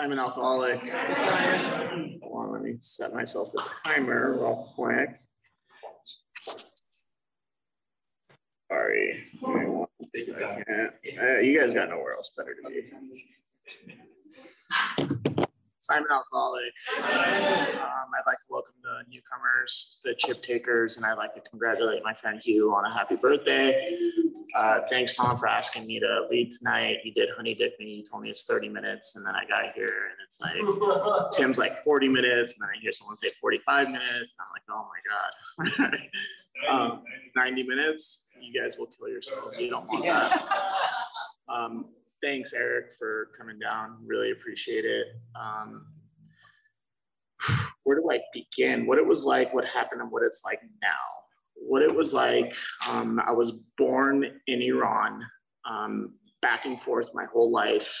I'm an alcoholic. Hold on, let me set myself a timer real quick. Sorry. Uh, you guys got nowhere else better to be. Simon Alcoholic. Um, I'd like to welcome the newcomers, the chip takers, and I'd like to congratulate my friend Hugh on a happy birthday. Uh, thanks, Tom, for asking me to lead tonight. You did honey dip me. You told me it's 30 minutes, and then I got here and it's like Tim's like 40 minutes, and then I hear someone say 45 minutes, and I'm like, oh my god. um, 90 minutes. You guys will kill yourself. You don't want that. Um, thanks, Eric, for coming down. Really appreciate it. Um, where do I begin? What it was like, what happened, and what it's like now. What it was like, um, I was born in Iran, um, back and forth my whole life.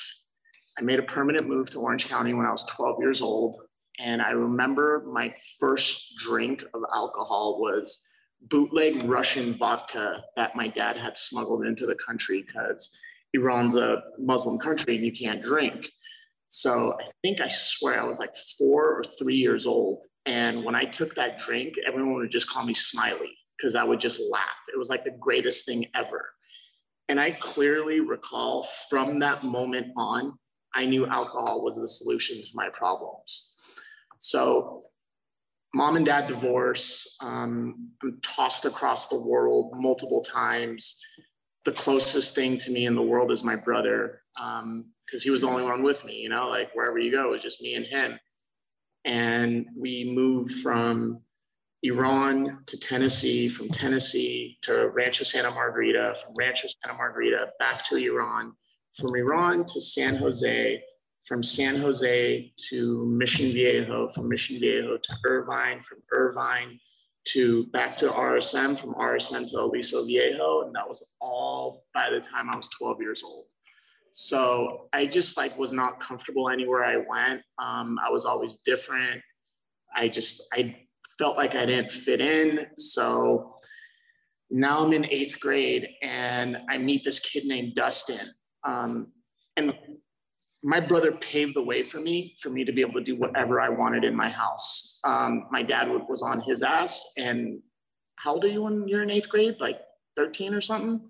I made a permanent move to Orange County when I was 12 years old. And I remember my first drink of alcohol was bootleg Russian vodka that my dad had smuggled into the country because Iran's a Muslim country and you can't drink. So I think I swear I was like four or three years old. And when I took that drink, everyone would just call me Smiley because I would just laugh. It was like the greatest thing ever. And I clearly recall from that moment on, I knew alcohol was the solution to my problems. So, mom and dad divorce. Um, I'm tossed across the world multiple times the closest thing to me in the world is my brother because um, he was the only one with me you know like wherever you go it's just me and him. And we moved from iran to tennessee from tennessee to rancho santa margarita from rancho santa margarita back to iran from iran to san jose from san jose to mission viejo from mission viejo to irvine from irvine to back to RSM, from RSM to Aliso Viejo, and that was all by the time I was 12 years old. So I just like was not comfortable anywhere I went. Um, I was always different. I just I felt like I didn't fit in. So now I'm in eighth grade and I meet this kid named Dustin. Um, and my brother paved the way for me for me to be able to do whatever I wanted in my house. Um, my dad was on his ass, and how old are you when you're in eighth grade? Like 13 or something?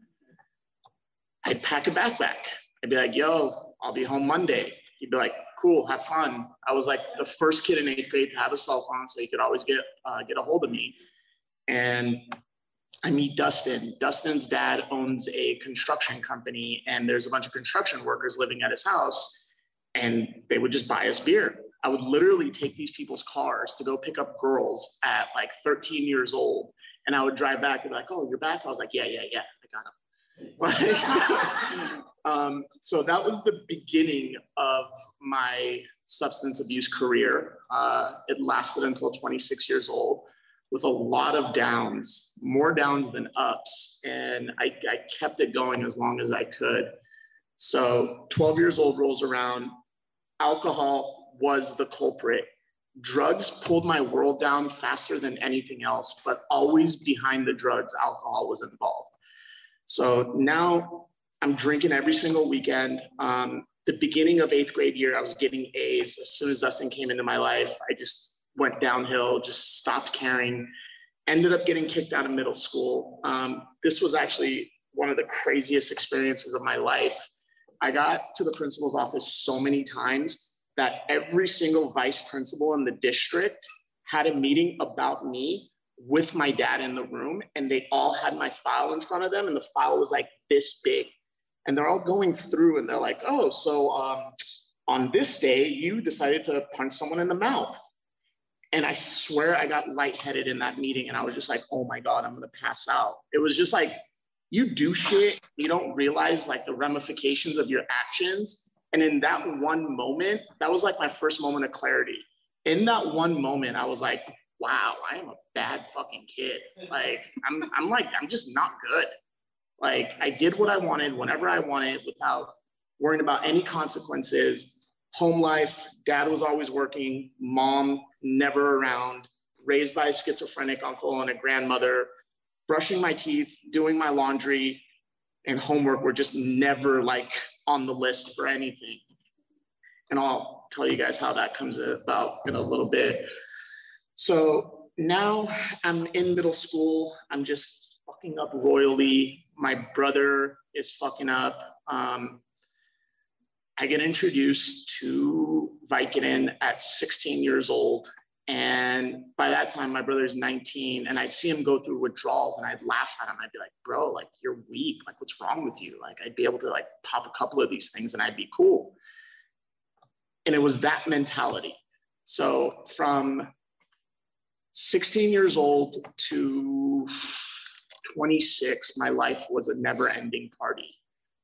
I'd pack a backpack. I'd be like, "Yo, I'll be home Monday." He'd be like, "Cool, have fun." I was like the first kid in eighth grade to have a cell phone, so he could always get uh, get a hold of me. And I meet Dustin. Dustin's dad owns a construction company, and there's a bunch of construction workers living at his house, and they would just buy us beer. I would literally take these people's cars to go pick up girls at like 13 years old, and I would drive back and be like, "Oh, you're back?" I was like, "Yeah, yeah, yeah, I got him." um, so that was the beginning of my substance abuse career. Uh, it lasted until 26 years old with a lot of downs, more downs than ups. And I, I kept it going as long as I could. So 12 years old rolls around. Alcohol was the culprit. Drugs pulled my world down faster than anything else, but always behind the drugs, alcohol was involved. So now I'm drinking every single weekend. Um, the beginning of eighth grade year, I was getting A's. As soon as Dustin came into my life, I just went downhill, just stopped caring, ended up getting kicked out of middle school. Um, this was actually one of the craziest experiences of my life. I got to the principal's office so many times that every single vice principal in the district had a meeting about me with my dad in the room, and they all had my file in front of them, and the file was like this big. And they're all going through, and they're like, oh, so um, on this day, you decided to punch someone in the mouth and I swear I got lightheaded in that meeting and I was just like, oh my God, I'm gonna pass out. It was just like, you do shit, you don't realize like the ramifications of your actions. And in that one moment, that was like my first moment of clarity. In that one moment, I was like, wow, I am a bad fucking kid. Like, I'm, I'm like, I'm just not good. Like, I did what I wanted whenever I wanted without worrying about any consequences home life, dad was always working, mom never around, raised by a schizophrenic uncle and a grandmother, brushing my teeth, doing my laundry, and homework were just never like on the list for anything. and I'll tell you guys how that comes about in a little bit. So now I'm in middle school. I'm just fucking up royally. My brother is fucking up. Um, I get introduced to Vicodin at 16 years old. And by that time, my brother's 19, and I'd see him go through withdrawals and I'd laugh at him. I'd be like, bro, like, you're weak. Like, what's wrong with you? Like, I'd be able to like pop a couple of these things and I'd be cool. And it was that mentality. So from 16 years old to 26, my life was a never ending party.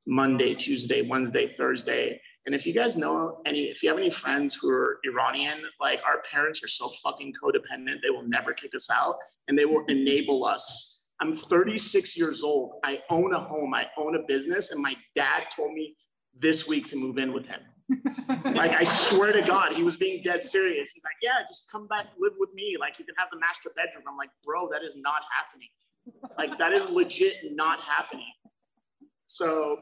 Monday, Tuesday, Wednesday, Thursday. And if you guys know any, if you have any friends who are Iranian, like our parents are so fucking codependent, they will never kick us out and they will enable us. I'm 36 years old. I own a home, I own a business, and my dad told me this week to move in with him. like I swear to God, he was being dead serious. He's like, "Yeah, just come back, live with me. Like you can have the master bedroom." I'm like, "Bro, that is not happening. Like that is legit not happening." So,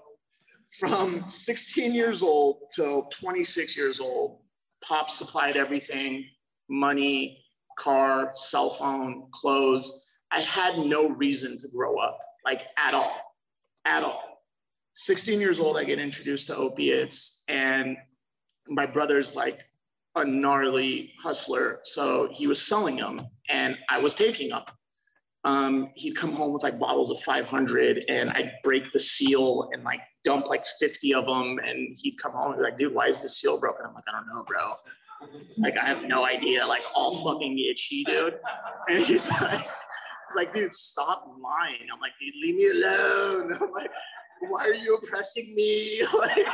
from 16 years old till 26 years old, Pop supplied everything: money, car, cell phone, clothes. I had no reason to grow up, like at all, at all. 16 years old, I get introduced to opiates, and my brother's like a gnarly hustler. So he was selling them, and I was taking them. Um, he'd come home with like bottles of 500, and I'd break the seal and like dump like 50 of them. And he'd come home and be like, dude, why is the seal broken? I'm like, I don't know, bro. Like, I have no idea, like all fucking itchy, dude. And he's like, like, dude, stop lying. I'm like, dude, leave me alone. I'm like, why are you oppressing me? like,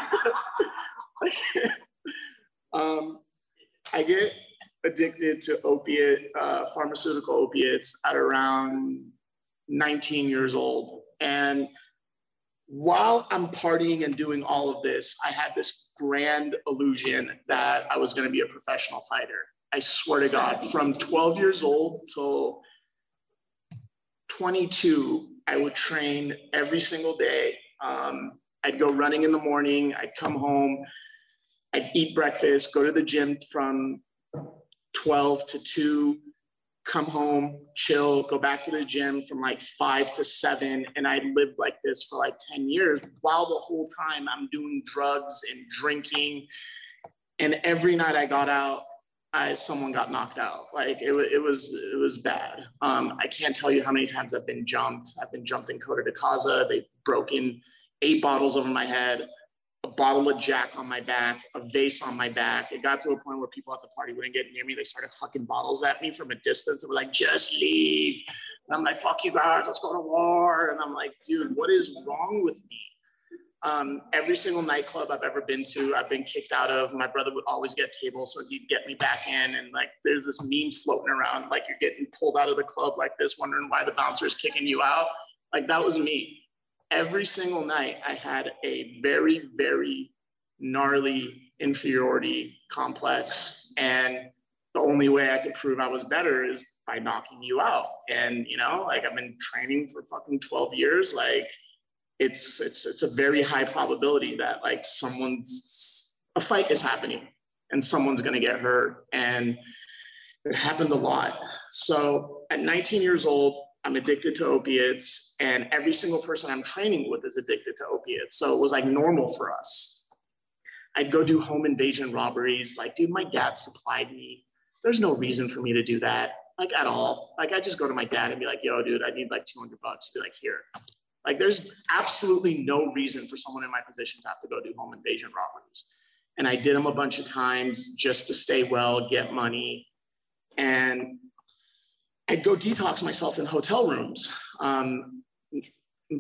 um, I get addicted to opiate, uh, pharmaceutical opiates at around 19 years old. And while I'm partying and doing all of this, I had this grand illusion that I was going to be a professional fighter. I swear to God, from 12 years old till 22, I would train every single day um, I'd go running in the morning, I'd come home, I'd eat breakfast, go to the gym from 12 to 2, come home, chill, go back to the gym from like 5 to 7. And I lived like this for like 10 years while the whole time I'm doing drugs and drinking. And every night I got out, I someone got knocked out. Like it, it was it was bad. Um, I can't tell you how many times I've been jumped. I've been jumped in Coto de Caza. They've broken eight bottles over my head, a bottle of Jack on my back, a vase on my back. It got to a point where people at the party wouldn't get near me. They started hucking bottles at me from a distance. They were like, "Just leave." And I'm like, "Fuck you guys, let's go to war." And I'm like, "Dude, what is wrong with me?" Um, every single nightclub I've ever been to, I've been kicked out of. My brother would always get tables, so he'd get me back in. And like, there's this meme floating around, like you're getting pulled out of the club like this, wondering why the bouncer's kicking you out. Like that was me. Every single night, I had a very, very gnarly inferiority complex, and the only way I could prove I was better is by knocking you out. And you know, like I've been training for fucking 12 years, like it's it's it's a very high probability that like someone's a fight is happening and someone's going to get hurt. And it happened a lot. So at 19 years old i'm addicted to opiates and every single person i'm training with is addicted to opiates. So it was like normal for us. I'd go do home invasion robberies like dude my dad supplied me. There's no reason for me to do that like at all. Like i just go to my dad and be like yo dude i need like 200 bucks. To be like here. Like there's absolutely no reason for someone in my position to have to go do home invasion robberies. And I did them a bunch of times just to stay well, get money. And I'd go detox myself in hotel rooms. Um,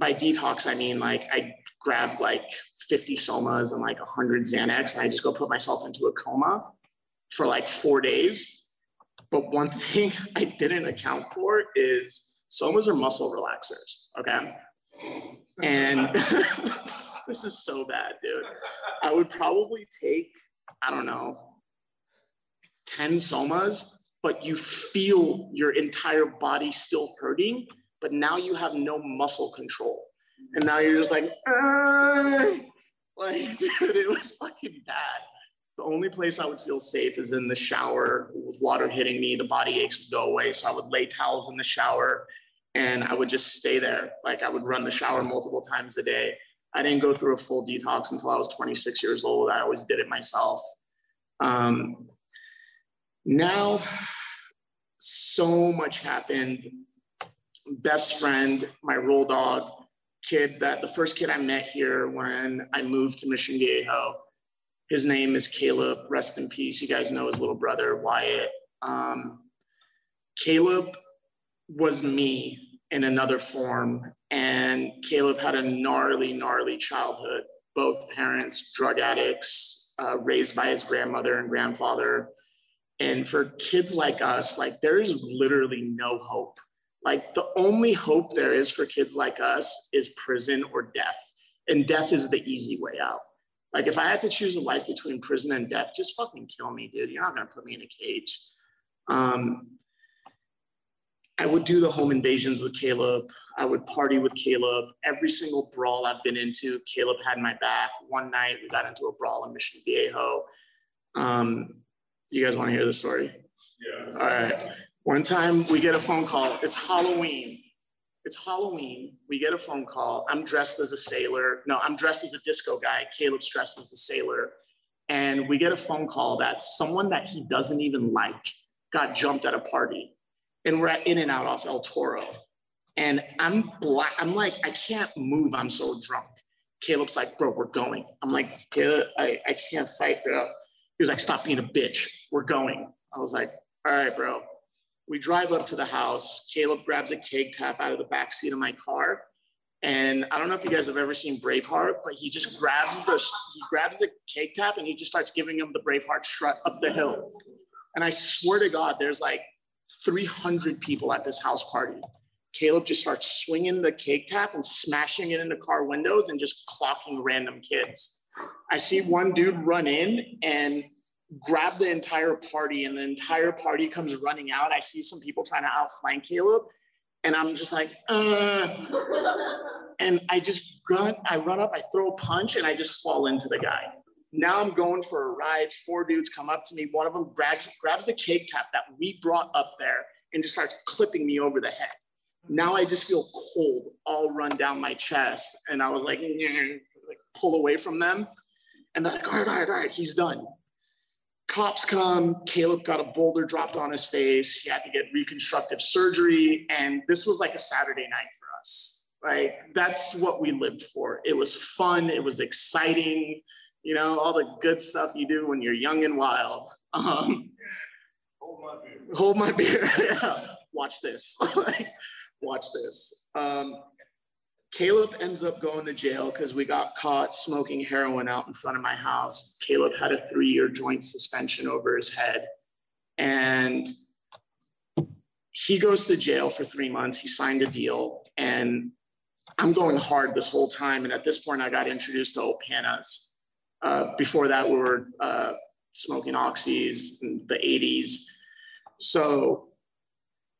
by detox, I mean like I grab like 50 somas and like 100 Xanax, and I just go put myself into a coma for like four days. But one thing I didn't account for is somas are muscle relaxers. Okay. And this is so bad, dude. I would probably take, I don't know, 10 somas, but you feel your entire body still hurting, but now you have no muscle control. And now you're just like, like, dude, it was fucking bad. the only place I would feel safe is in the shower with water hitting me. The body aches would go away. So I would lay towels in the shower and I would just stay there. Like I would run the shower multiple times a day. I didn't go through a full detox until I was 26 years old. I always did it myself. Um, now, so much happened. Best friend, my roll dog, kid that the first kid I met here when I moved to Mission Viejo. His name is Caleb. Rest in peace. You guys know his little brother Wyatt. Um, Caleb was me in another form, and Caleb had a gnarly, gnarly childhood. Both parents drug addicts, uh, raised by his grandmother and grandfather. And for kids like us, like there is literally no hope like the only hope there is for kids like us is prison or death. And death is the easy way out. Like if I had to choose a life between prison and death, just fucking kill me, dude. You're not gonna put me in a cage. Um, I would do the home invasions with Caleb. I would party with Caleb. Every single brawl I've been into, Caleb had my back. One night we got into a brawl in Mission Viejo. Um, you guys want to hear the story? Yeah. All right. One time we get a phone call. It's Halloween. It's Halloween. We get a phone call. I'm dressed as a sailor. No, I'm dressed as a disco guy. Caleb's dressed as a sailor. And we get a phone call that someone that he doesn't even like got jumped at a party. And we're at In-N-Out off El Toro. And I'm black. I'm like, I can't move. I'm so drunk. Caleb's like, bro, we're going. I'm like, Caleb, I, I can't fight, bro. He was like, stop being a bitch. We're going. I was like, all right, bro. We drive up to the house. Caleb grabs a keg tap out of the back seat of my car. And I don't know if you guys have ever seen Braveheart, but he just grabs the he grabs the keg tap and he just starts giving him the Braveheart strut up the hill. And I swear to God, there's like 300 people at this house party. Caleb just starts swinging the keg tap and smashing it into car windows and just clocking random kids. I see one dude run in and grab the entire party and the entire party comes running out. I see some people trying to outflank Caleb and I'm just like, uh, and I just run, I run up, I throw a punch and I just fall into the guy. Now I'm going for a ride. Four dudes come up to me. One of them grabs, grabs the keg tap that we brought up there and just starts clipping me over the head. Now I just feel cold all run down my chest. And I was like, like pull away from them. And they're like, all right, all right, all right, he's done cops come. Caleb got a boulder dropped on his face. He had to get reconstructive surgery. And this was like a Saturday night for us. Right? That's what we lived for. It was fun. It was exciting. You know, all the good stuff you do when you're young and wild. Um, Hold my beer. hold my beer. yeah. Watch this. Watch this. Um, Caleb ends up going to jail because we got caught smoking heroin out in front of my house. Caleb had a three year joint suspension over his head. And he goes to jail for three months. He signed a deal. And I'm going hard this whole time. And at this point, I got introduced to Opanas. Uh, before that, we were uh, smoking oxys in the 80s. So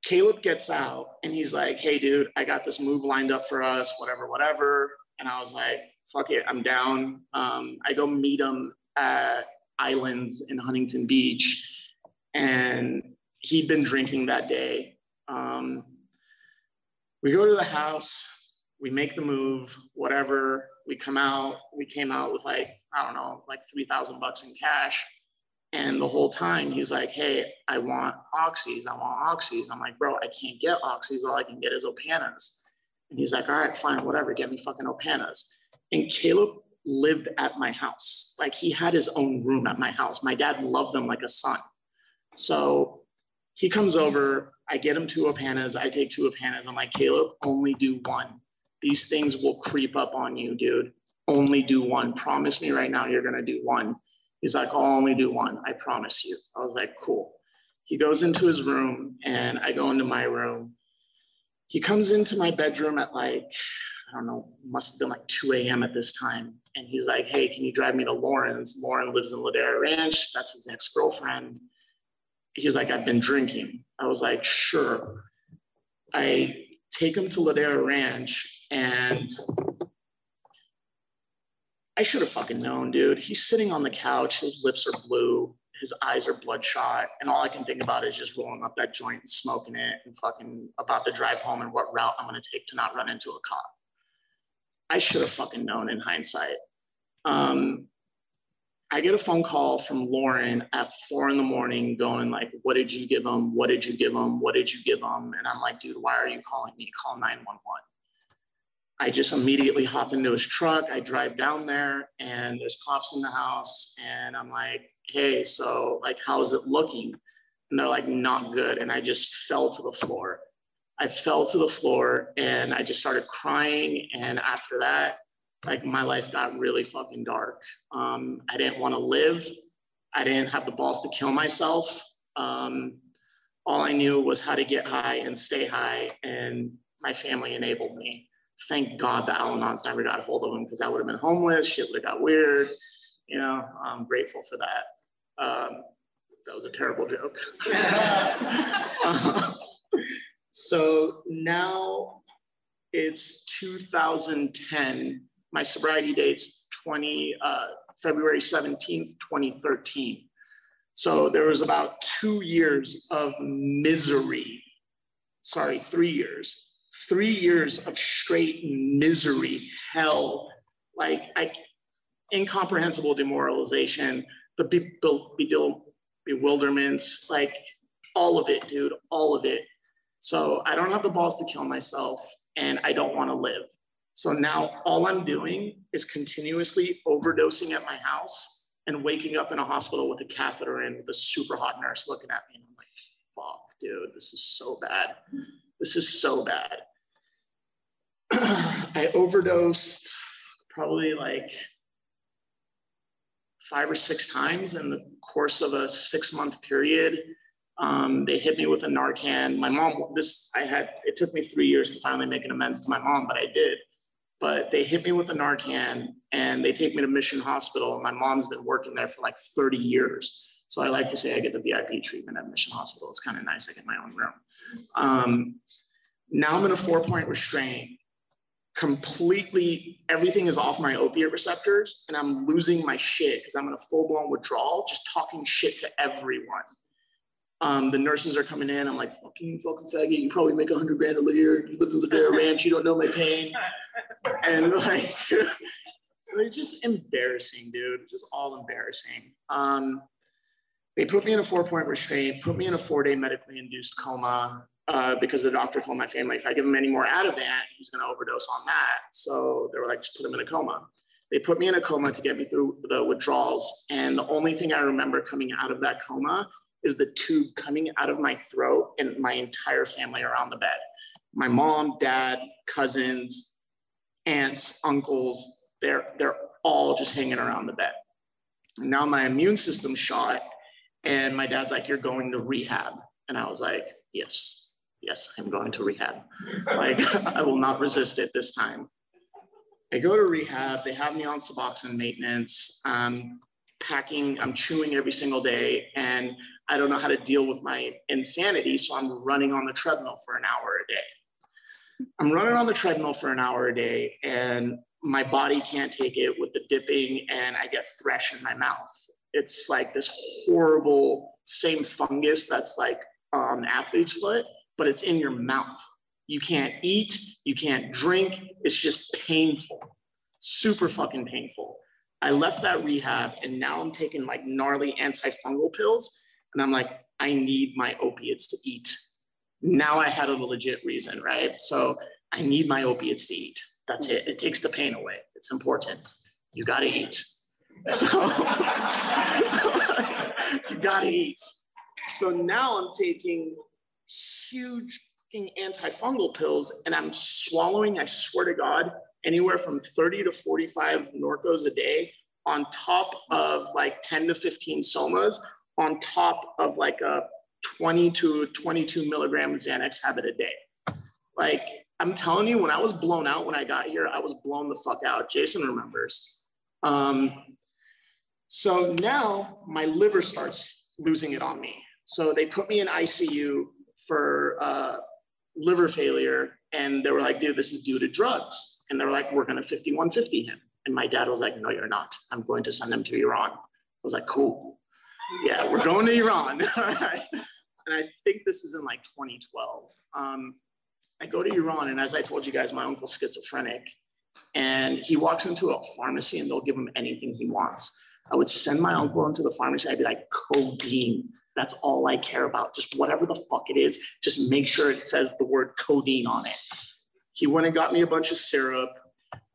Caleb gets out and he's like, hey, dude, I got this move lined up for us, whatever, whatever. And I was like, fuck it, I'm down. Um, I go meet him at Islands in Huntington Beach. And he'd been drinking that day. Um, we go to the house, we make the move, whatever. We come out, we came out with like, I don't know, like 3,000 bucks in cash. And the whole time he's like, hey, I want oxys. I want oxys. I'm like, bro, I can't get oxys. All I can get is Opanas. And he's like, all right, fine, whatever. Get me fucking Opanas. And Caleb lived at my house. Like he had his own room at my house. My dad loved them like a son. So he comes over. I get him two Opanas. I take two Opanas. I'm like, Caleb, only do one. These things will creep up on you, dude. Only do one. Promise me right now you're going to do one. He's like, I'll only do one, I promise you. I was like, cool. He goes into his room and I go into my room. He comes into my bedroom at like, I don't know, must have been like 2 a.m. at this time. And he's like, hey, can you drive me to Lauren's? Lauren lives in Ladera Ranch. That's his ex girlfriend. He's like, I've been drinking. I was like, sure. I take him to Ladera Ranch and I should have fucking known, dude. He's sitting on the couch, his lips are blue, his eyes are bloodshot, and all I can think about is just rolling up that joint and smoking it and fucking about the drive home and what route I'm gonna take to not run into a cop. I should have fucking known in hindsight. Um, I get a phone call from Lauren at four in the morning going like, what did you give him? What did you give him? What did you give him? And I'm like, dude, why are you calling me? Call 911. I just immediately hop into his truck. I drive down there and there's cops in the house. And I'm like, hey, so like, how's it looking? And they're like, not good. And I just fell to the floor. I fell to the floor and I just started crying. And after that, like my life got really fucking dark. Um, I didn't want to live. I didn't have the balls to kill myself. Um, all I knew was how to get high and stay high. And my family enabled me thank God the Al-Anons never got a hold of him because I would have been homeless. Shit would have got weird. You know, I'm grateful for that. Um, that was a terrible joke. uh, so now it's 2010. My sobriety date's 20 uh, February 17th, 2013. So there was about two years of misery. Sorry, three years three years of straight misery, hell, like I, incomprehensible demoralization, the be, be, bewilderments, like all of it, dude, all of it. So I don't have the balls to kill myself and I don't want to live. So now all I'm doing is continuously overdosing at my house and waking up in a hospital with a catheter in with a super hot nurse looking at me. And I'm like, fuck, dude, this is so bad. This is so bad. I overdosed probably like five or six times in the course of a six month period. Um, they hit me with a Narcan. My mom, this I had, it took me three years to finally make an amends to my mom, but I did. But they hit me with a Narcan and they take me to Mission Hospital. My mom's been working there for like 30 years. So I like to say I get the VIP treatment at Mission Hospital. It's kind of nice. I get my own room. Um, now I'm in a four point restraint completely everything is off my opiate receptors and I'm losing my shit because I'm in a full blown withdrawal, just talking shit to everyone. Um, the nurses are coming in. I'm like, fucking fucking faggot. You probably make a hundred grand a year. You live in the Ladera Ranch. You don't know my pain. And like, it's just embarrassing, dude. Just all embarrassing. Um, they put me in a four point restraint, put me in a four day medically induced coma uh, because the doctor told my family if I give him any more Ativan, he's going to overdose on that. So they were like, just put him in a coma. They put me in a coma to get me through the withdrawals. And the only thing I remember coming out of that coma is the tube coming out of my throat and my entire family around the bed. My mom, dad, cousins, aunts, uncles, they're, they're all just hanging around the bed. now my immune system shot and my dad's like, you're going to rehab. And I was like, yes yes, I'm going to rehab. Like, I will not resist it this time. I go to rehab, they have me on Suboxone maintenance. I'm packing, I'm chewing every single day, and I don't know how to deal with my insanity, so I'm running on the treadmill for an hour a day. I'm running on the treadmill for an hour a day, and my body can't take it with the dipping, and I get thrush in my mouth. It's like this horrible, same fungus that's like um, athlete's foot but it's in your mouth. You can't eat, you can't drink. It's just painful, super fucking painful. I left that rehab and now I'm taking like gnarly antifungal pills. And I'm like, I need my opiates to eat. Now I had a legit reason, right? So I need my opiates to eat. That's it. It takes the pain away. It's important. You gotta eat. So you gotta eat. So now I'm taking huge fucking antifungal pills and I'm swallowing, I swear to God, anywhere from 30 to 45 Norcos a day on top of like 10 to 15 somas on top of like a 20 to 22 milligram Xanax habit a day. Like I'm telling you, when I was blown out when I got here, I was blown the fuck out. Jason remembers. Um, so now my liver starts losing it on me. So they put me in ICU for uh, liver failure. And they were like, dude, this is due to drugs. And they were like, we're going to 5150 him. And my dad was like, no, you're not. I'm going to send him to Iran. I was like, cool. Yeah, we're going to Iran. And I think this is in like 2012. Um, I go to Iran, and as I told you guys, my uncle's schizophrenic. And he walks into a pharmacy and they'll give him anything he wants. I would send my uncle into the pharmacy. I'd be like, codeine. That's all I care about. Just whatever the fuck it is, just make sure it says the word codeine on it. He went and got me a bunch of syrup.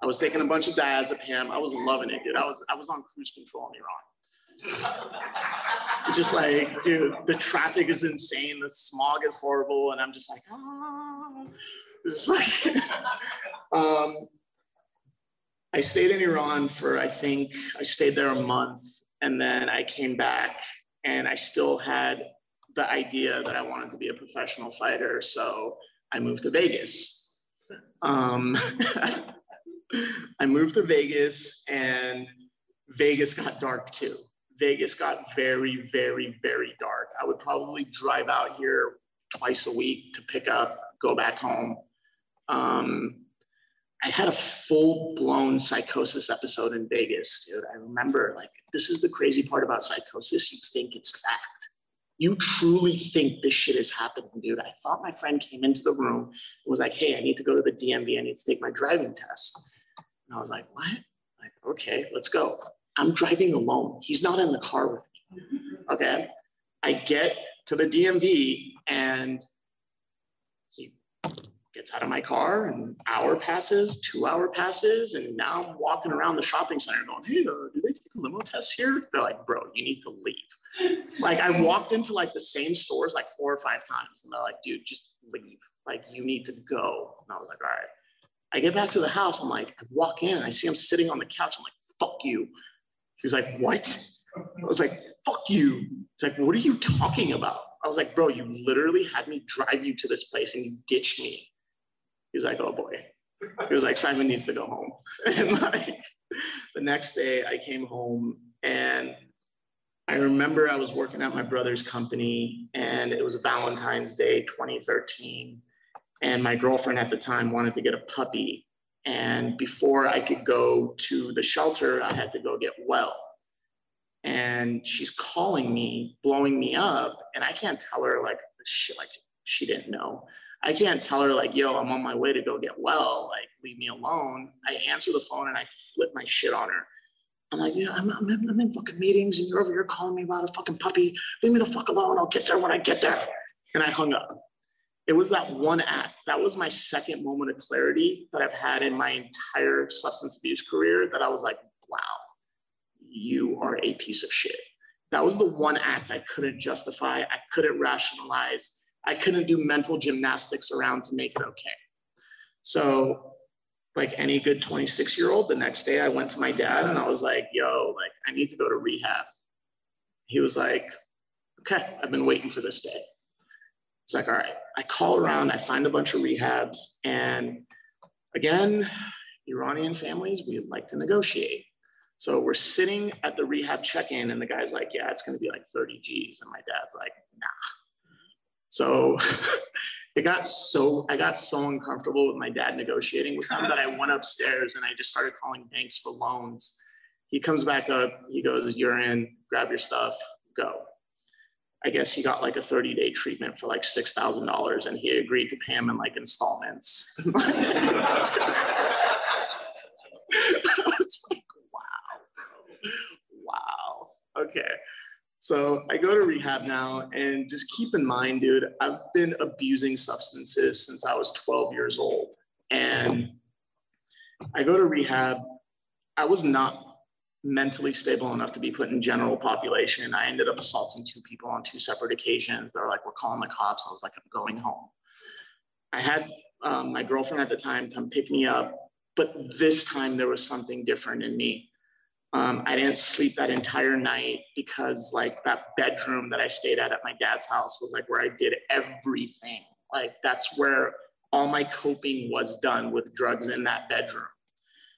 I was taking a bunch of diazepam. I was loving it, dude. I was I was on cruise control in Iran. just like, dude, the traffic is insane. The smog is horrible, and I'm just like, ah. It's like, um, I stayed in Iran for I think I stayed there a month, and then I came back, and I still had the idea that I wanted to be a professional fighter. So I moved to Vegas. Um, I moved to Vegas, and Vegas got dark too. Vegas got very, very, very dark. I would probably drive out here twice a week to pick up, go back home. Um, I had a full blown psychosis episode in Vegas, dude. I remember, like, this is the crazy part about psychosis. You think it's fact. You truly think this shit is happening, dude. I thought my friend came into the room and was like, hey, I need to go to the DMV. I need to take my driving test. And I was like, what? Like, okay, let's go. I'm driving alone. He's not in the car with me. Okay. I get to the DMV and gets out of my car and hour passes, two hour passes, and now I'm walking around the shopping center going, hey, uh, do they take limo test here? They're like, bro, you need to leave. like I walked into like the same stores like four or five times and they're like, dude, just leave. Like you need to go. And I was like, all right. I get back to the house. I'm like, I walk in and I see him sitting on the couch. I'm like, fuck you. He's like, what? I was like, fuck you. He's like, what are you talking about? I was like, bro, you literally had me drive you to this place and you ditched me. He's like, oh boy. He was like, Simon needs to go home. And like the next day I came home and I remember I was working at my brother's company and it was Valentine's Day 2013 and my girlfriend at the time wanted to get a puppy. And before I could go to the shelter, I had to go get well. And she's calling me, blowing me up, and I can't tell her like she like she didn't know. I can't tell her like, yo, I'm on my way to go get well. Like, leave me alone. I answer the phone and I flip my shit on her. I'm like, yeah, I'm, I'm, I'm in fucking meetings and you're over here calling me about a fucking puppy. Leave me the fuck alone. I'll get there when I get there. And I hung up it was that one act. That was my second moment of clarity that I've had in my entire substance abuse career that I was like, wow, you are a piece of shit. That was the one act I couldn't justify. I couldn't rationalize. I couldn't do mental gymnastics around to make it okay. So, like any good 26 year old, the next day I went to my dad and I was like, yo, like, I need to go to rehab. He was like, okay, I've been waiting for this day. It's like, all right, I call around, I find a bunch of rehabs, and again, Iranian families, we like to negotiate. So we're sitting at the rehab check-in, and the guy's like, yeah, it's gonna be like 30 G's. And my dad's like, nah. So it got so I got so uncomfortable with my dad negotiating with him that I went upstairs and I just started calling banks for loans. He comes back up, he goes, You're in, grab your stuff, go. I guess he got like a 30 day treatment for like $6,000 and he agreed to pay him in like installments. like, wow. Wow. Okay. So I go to rehab now and just keep in mind, dude, I've been abusing substances since I was 12 years old. And I go to rehab. I was not mentally stable enough to be put in general population. I ended up assaulting two people on two separate occasions. They're like, we're calling the cops. I was like, I'm going home. I had um, my girlfriend at the time come pick me up, but this time there was something different in me. Um, I didn't sleep that entire night because like that bedroom that I stayed at at my dad's house was like where I did everything. Like that's where all my coping was done with drugs in that bedroom.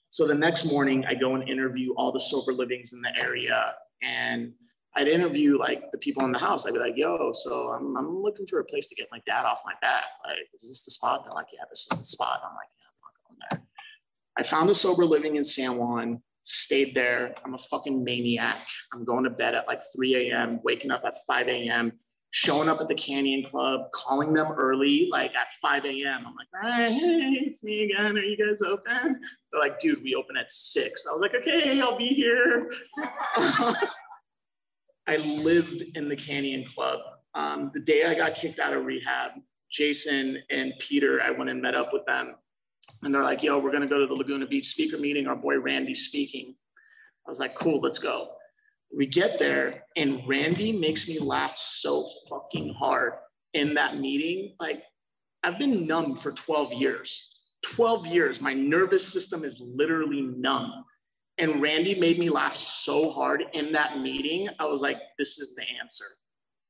So the next morning, I go and interview all the sober livings in the area. And I'd interview like the people in the house. I'd be like, yo, so I'm, I'm looking for a place to get my dad off my back. Like, is this the spot? They're like, yeah, this is the spot. I'm like, yeah, I'm not going there. I found a sober living in San Juan, stayed there. I'm a fucking maniac. I'm going to bed at like 3 a.m., waking up at 5 a.m., showing up at the Canyon Club, calling them early, like at 5 a.m. I'm like, hey, it's me again. Are you guys open? They're like, dude, we open at six. I was like, okay, I'll be here. I lived in the Canyon Club. Um, the day I got kicked out of rehab, Jason and Peter, I went and met up with them. And they're like, yo, we're going to go to the Laguna Beach speaker meeting. Our boy Randy's speaking. I was like, cool, let's go. We get there, and Randy makes me laugh so fucking hard in that meeting. Like, I've been numb for 12 years. 12 years, my nervous system is literally numb. And Randy made me laugh so hard in that meeting. I was like, this is the answer.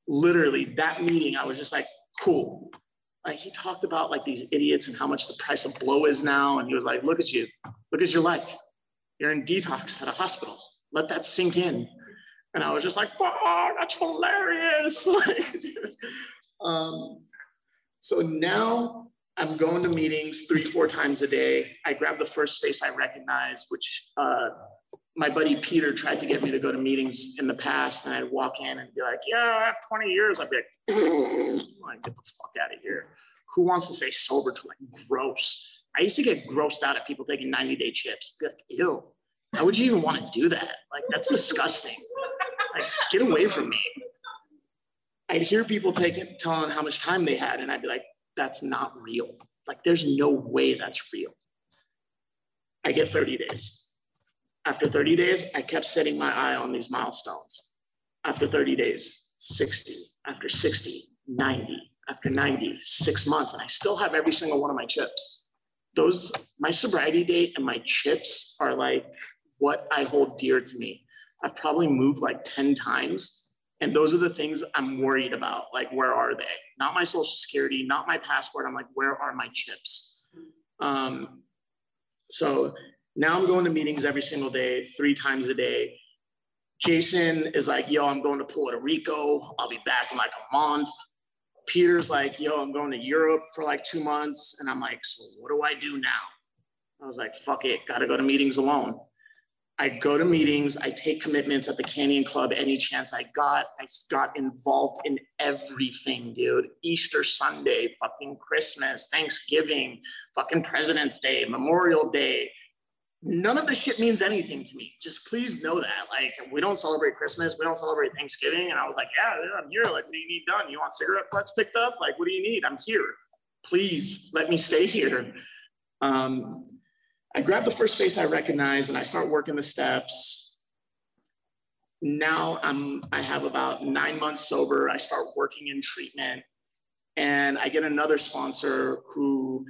Literally, that meeting, I was just like, cool. Like he talked about like these idiots and how much the price of blow is now. And he was like, look at you, look at your life. You're in detox at a hospital. Let that sink in. And I was just like, oh, that's hilarious. um, so now I'm going to meetings three, four times a day. I grab the first face I recognize, which uh, my buddy Peter tried to get me to go to meetings in the past. And I'd walk in and be like, yeah, I have 20 years. I'd be like, get the fuck out of here. Who wants to say sober to like gross? I used to get grossed out at people taking 90 day chips. Be like, ew, how would you even want to do that? Like, that's disgusting. Like, get away from me. I'd hear people taking telling how much time they had, and I'd be like, that's not real. Like, there's no way that's real. I get 30 days. After 30 days, I kept setting my eye on these milestones. After 30 days, 60. After 60, 90. After 90, six months, and I still have every single one of my chips. Those, my sobriety date and my chips are like what I hold dear to me. I've probably moved like 10 times and those are the things I'm worried about. Like, where are they? Not my social security, not my passport. I'm like, where are my chips? Um, so now I'm going to meetings every single day, three times a day. Jason is like, yo, I'm going to Puerto Rico. I'll be back in like a month. Peter's like, yo, I'm going to Europe for like two months. And I'm like, so what do I do now? I was like, fuck it, gotta go to meetings alone. I go to meetings, I take commitments at the Canyon Club any chance I got. I got involved in everything, dude. Easter Sunday, fucking Christmas, Thanksgiving, fucking President's Day, Memorial Day. None of the shit means anything to me. Just please know that. Like, we don't celebrate Christmas, we don't celebrate Thanksgiving. And I was like, yeah, I'm here. Like, what do you need done? You want cigarette butts picked up? Like, what do you need? I'm here. Please let me stay here. Um, I grab the first face I recognize and I start working the steps. Now I'm I have about nine months sober. I start working in treatment, and I get another sponsor who.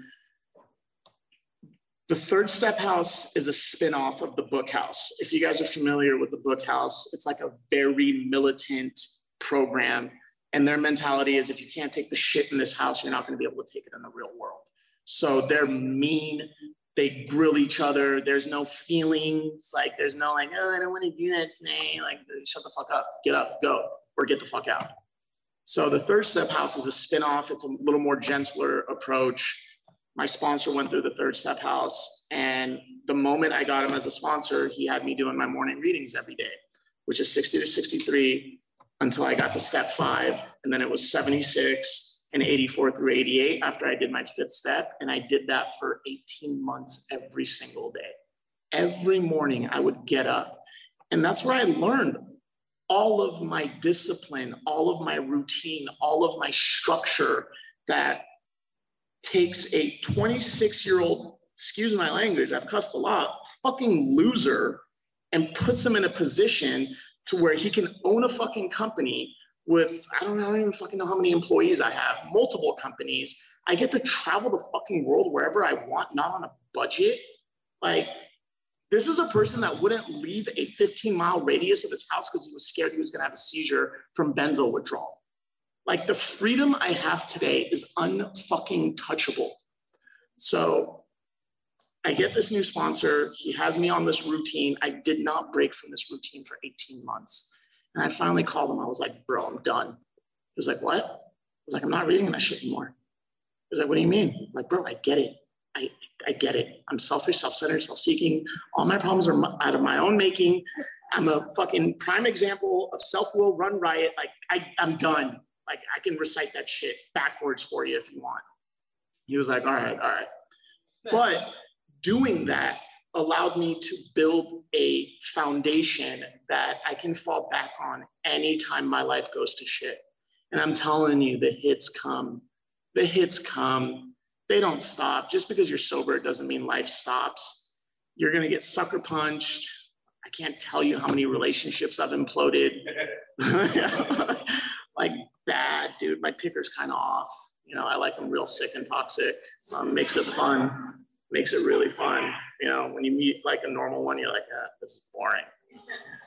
The Third Step House is a spin-off of the Book House. If you guys are familiar with the Book House, it's like a very militant program. And their mentality is if you can't take the shit in this house, you're not going to be able to take it in the real world. So they're mean, they grill each other. There's no feelings. Like there's no like, oh, I don't want to do that today. Like shut the fuck up, get up, go, or get the fuck out. So the third step house is a spin-off. It's a little more gentler approach. My sponsor went through the third step house. And the moment I got him as a sponsor, he had me doing my morning readings every day, which is 60 to 63 until I got to step five. And then it was 76 and 84 through 88 after I did my fifth step. And I did that for 18 months every single day. Every morning I would get up. And that's where I learned all of my discipline, all of my routine, all of my structure that takes a 26 year old, excuse my language, I've cussed a lot, fucking loser and puts him in a position to where he can own a fucking company with I don't know, I don't even fucking know how many employees I have, multiple companies. I get to travel the fucking world wherever I want, not on a budget. Like, this is a person that wouldn't leave a 15 mile radius of his house because he was scared he was gonna have a seizure from benzo withdrawal. Like the freedom I have today is unfucking touchable. So I get this new sponsor. He has me on this routine. I did not break from this routine for 18 months. And I finally called him. I was like, bro, I'm done. He was like, what? I was like, I'm not reading that shit anymore. He was like, what do you mean? I'm like, bro, I get it. I, I get it. I'm selfish, self-centered, self-seeking. All my problems are out of my own making. I'm a fucking prime example of self-will run riot. Like I, I'm done. Like I can recite that shit backwards for you if you want. He was like, all right, all right. But doing that allowed me to build a foundation that I can fall back on anytime my life goes to shit. And I'm telling you, the hits come. The hits come. They don't stop. Just because you're sober doesn't mean life stops. You're going to get sucker punched. I can't tell you how many relationships I've imploded. like bad, dude. My picker's kind of off. You know, I like them real sick and toxic. Um, makes it fun. Makes it really fun. You know, when you meet like a normal one, you're like, ah, this is boring.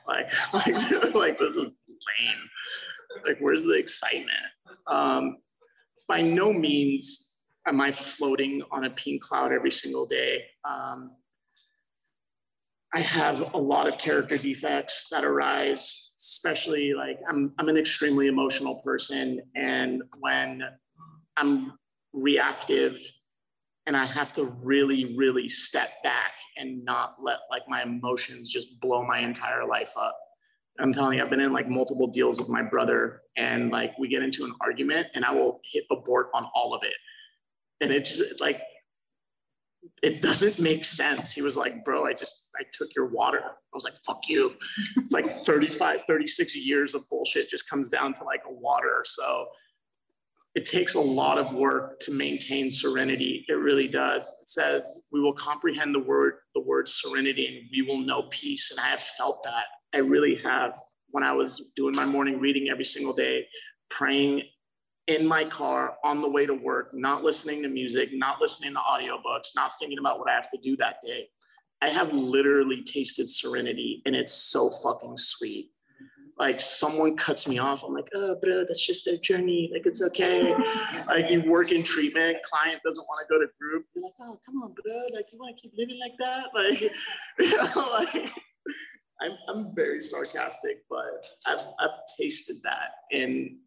Like, like, like this is lame. Like, where's the excitement? Um, by no means am I floating on a pink cloud every single day. Um, I have a lot of character defects that arise, especially like I'm, I'm an extremely emotional person. And when I'm reactive and I have to really, really step back and not let like my emotions just blow my entire life up. I'm telling you, I've been in like multiple deals with my brother, and like we get into an argument, and I will hit abort on all of it. And it just like it doesn't make sense. He was like, bro, I just, I took your water. I was like, fuck you. It's like 35, 36 years of bullshit just comes down to like a water. So it takes a lot of work to maintain serenity. It really does. It says we will comprehend the word, the word serenity, and we will know peace. And I have felt that. I really have. When I was doing my morning reading every single day, praying in my car on the way to work, not listening to music, not listening to audiobooks, not thinking about what I have to do that day. I have literally tasted serenity and it's so fucking sweet like someone cuts me off, I'm like, oh, bro, that's just their journey. Like, it's okay. like, you work in treatment, client doesn't want to go to group. You're like, oh, come on, bro. Like, you want to keep living like that? Like, you know, like, I'm, I'm very sarcastic, but I've, I've tasted that and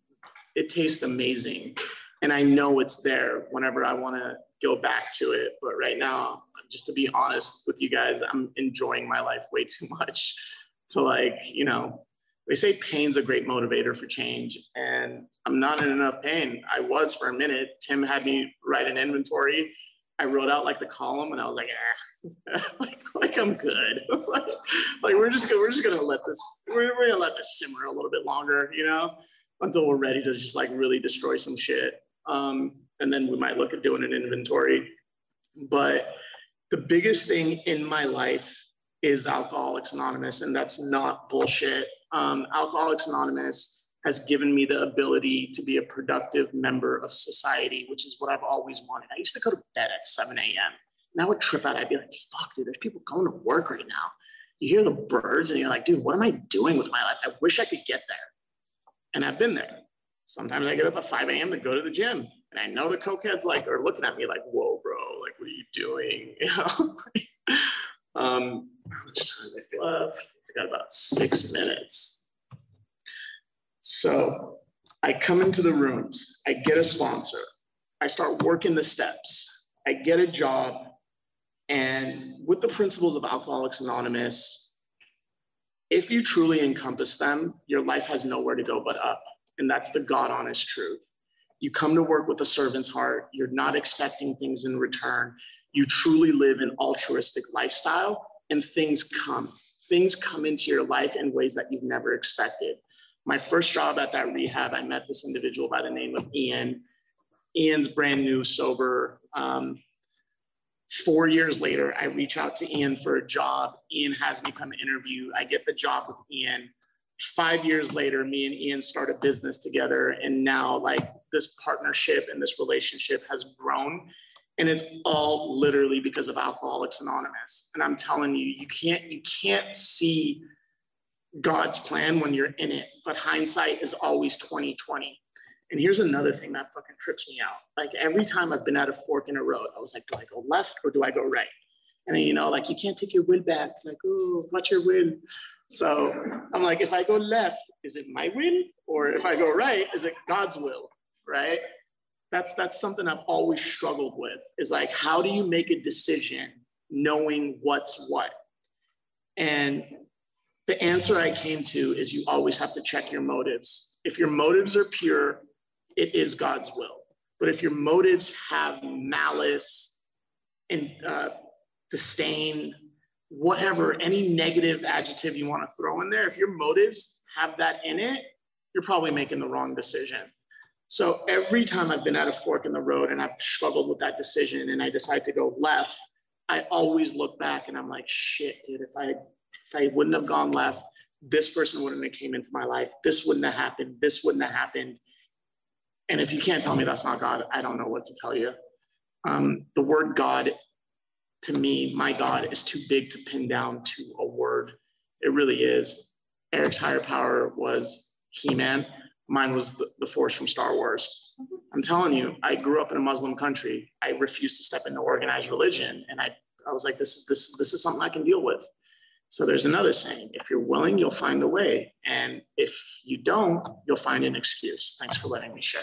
it tastes amazing. And I know it's there whenever I want to go back to it. But right now, just to be honest with you guys, I'm enjoying my life way too much to like, you know, they say pain's a great motivator for change and i'm not in enough pain i was for a minute tim had me write an inventory i wrote out like the column and i was like eh. like, like i'm good like, like, we're just gonna we're just gonna let this we're, we're gonna let this simmer a little bit longer you know until we're ready to just like really destroy some shit um, and then we might look at doing an inventory but the biggest thing in my life is alcoholics anonymous and that's not bullshit um, Alcoholics Anonymous has given me the ability to be a productive member of society, which is what I've always wanted. I used to go to bed at 7 a.m. and I would trip out. I'd be like, fuck, dude, there's people going to work right now. You hear the birds and you're like, dude, what am I doing with my life? I wish I could get there. And I've been there. Sometimes I get up at 5 a.m. to go to the gym. And I know the cokeheads like are looking at me like, whoa, bro, like, what are you doing? You know? um, how much time is left? I got about six minutes. So I come into the rooms, I get a sponsor, I start working the steps, I get a job, and with the principles of Alcoholics Anonymous, if you truly encompass them, your life has nowhere to go but up. And that's the God honest truth. You come to work with a servant's heart, you're not expecting things in return. You truly live an altruistic lifestyle, and things come things come into your life in ways that you've never expected. My first job at that rehab, I met this individual by the name of Ian. Ian's brand new, sober. Um, four years later, I reach out to Ian for a job. Ian has me come interview. I get the job with Ian. Five years later, me and Ian start a business together. And now, like, this partnership and this relationship has grown and it's all literally because of alcoholics anonymous and i'm telling you you can't you can't see god's plan when you're in it but hindsight is always 2020 and here's another thing that fucking trips me out. Like every time i've been at a fork in a road i was like do i go left or do i go right? And then you know like you can't take your will back. Like oh what's your will so i'm like if i go left is it my will or if i go right is it god's will right? That's, that's something I've always struggled with is like, how do you make a decision knowing what's what? And the answer I came to is you always have to check your motives. If your motives are pure, it is God's will. But if your motives have malice and uh, disdain, whatever, any negative adjective you want to throw in there, if your motives have that in it, you're probably making the wrong decision. So every time I've been at a fork in the road and I've struggled with that decision and I decide to go left, I always look back and I'm like, shit, dude, if I if I wouldn't have gone left, this person wouldn't have came into my life. This wouldn't have happened. This wouldn't have happened. And if you can't tell me that's not God, I don't know what to tell you. Um, the word God, to me, my God, is too big to pin down to a word. It really is. Eric's higher power was He Man. Mine was the, the Force from Star Wars. I'm telling you, I grew up in a Muslim country. I refused to step into organized religion, and I, I was like, this, this, this is something I can deal with. So there's another saying if you're willing, you'll find a way. And if you don't, you'll find an excuse. Thanks for letting me share.